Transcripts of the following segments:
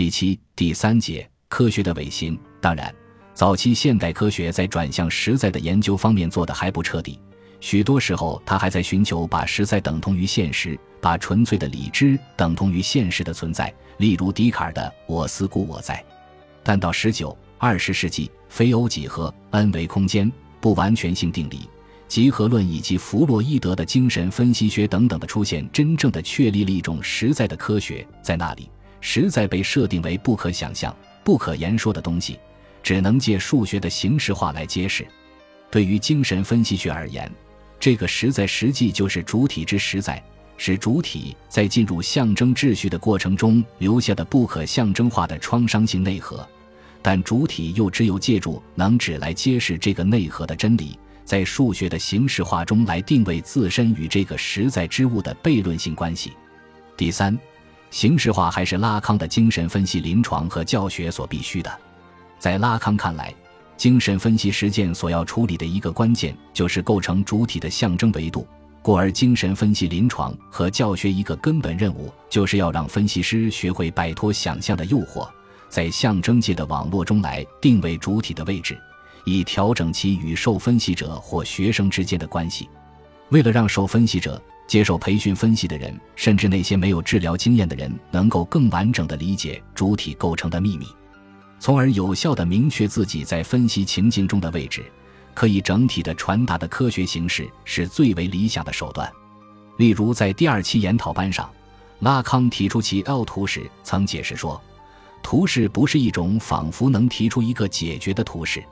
其七第三节科学的伪行。当然，早期现代科学在转向实在的研究方面做的还不彻底，许多时候他还在寻求把实在等同于现实，把纯粹的理知等同于现实的存在。例如笛卡尔的“我思故我在”。但到十九、二十世纪，非欧几何、n 维空间、不完全性定理、集合论以及弗洛伊德的精神分析学等等的出现，真正的确立了一种实在的科学，在那里。实在被设定为不可想象、不可言说的东西，只能借数学的形式化来揭示。对于精神分析学而言，这个实在实际就是主体之实在，是主体在进入象征秩序的过程中留下的不可象征化的创伤性内核。但主体又只有借助能指来揭示这个内核的真理，在数学的形式化中来定位自身与这个实在之物的悖论性关系。第三。形式化还是拉康的精神分析临床和教学所必须的。在拉康看来，精神分析实践所要处理的一个关键就是构成主体的象征维度。故而，精神分析临床和教学一个根本任务，就是要让分析师学会摆脱想象的诱惑，在象征界的网络中来定位主体的位置，以调整其与受分析者或学生之间的关系。为了让受分析者。接受培训分析的人，甚至那些没有治疗经验的人，能够更完整的理解主体构成的秘密，从而有效的明确自己在分析情境中的位置，可以整体的传达的科学形式是最为理想的手段。例如，在第二期研讨班上，拉康提出其 L 图时，曾解释说，图式不是一种仿佛能提出一个解决的图式，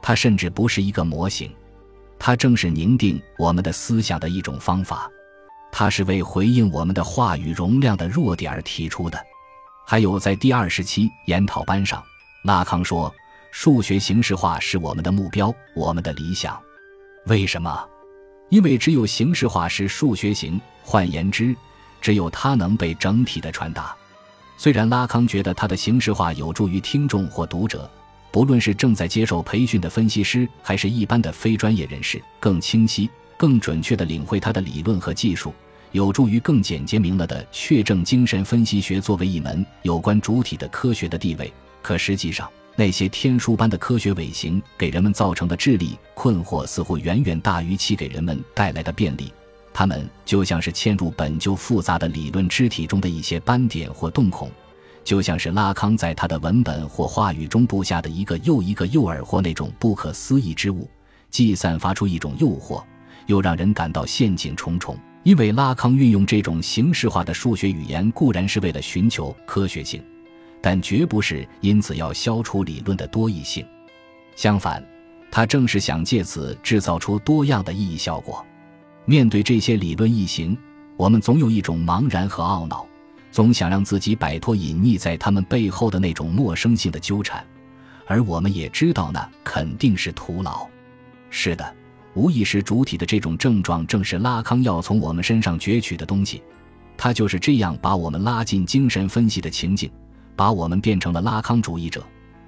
它甚至不是一个模型，它正是凝定我们的思想的一种方法。它是为回应我们的话语容量的弱点而提出的。还有，在第二十期研讨班上，拉康说：“数学形式化是我们的目标，我们的理想。为什么？因为只有形式化是数学型，换言之，只有它能被整体的传达。虽然拉康觉得他的形式化有助于听众或读者，不论是正在接受培训的分析师，还是一般的非专业人士，更清晰、更准确地领会他的理论和技术。”有助于更简洁明了的确证精神分析学作为一门有关主体的科学的地位。可实际上，那些天书般的科学伪行给人们造成的智力困惑，似乎远远大于其给人们带来的便利。它们就像是嵌入本就复杂的理论肢体中的一些斑点或洞孔，就像是拉康在他的文本或话语中布下的一个又一个诱饵或那种不可思议之物，既散发出一种诱惑，又让人感到陷阱重重。因为拉康运用这种形式化的数学语言，固然是为了寻求科学性，但绝不是因此要消除理论的多义性。相反，他正是想借此制造出多样的意义效果。面对这些理论异形，我们总有一种茫然和懊恼，总想让自己摆脱隐匿在他们背后的那种陌生性的纠缠，而我们也知道那肯定是徒劳。是的。无意识主体的这种症状，正是拉康要从我们身上攫取的东西。他就是这样把我们拉进精神分析的情境，把我们变成了拉康主义者。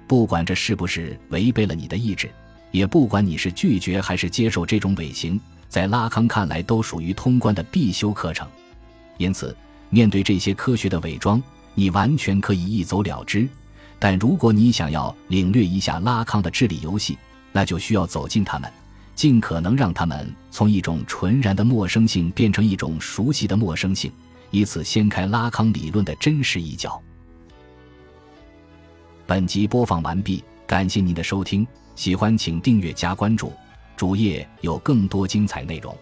不管这是不是违背了你的意志，也不管你是拒绝还是接受这种伪行，在拉康看来都属于通关的必修课程。因此，面对这些科学的伪装，你完全可以一走了之。但如果你想要领略一下拉康的智力游戏，那就需要走进他们。尽可能让他们从一种纯然的陌生性变成一种熟悉的陌生性，以此掀开拉康理论的真实一角。本集播放完毕，感谢您的收听，喜欢请订阅加关注，主页有更多精彩内容。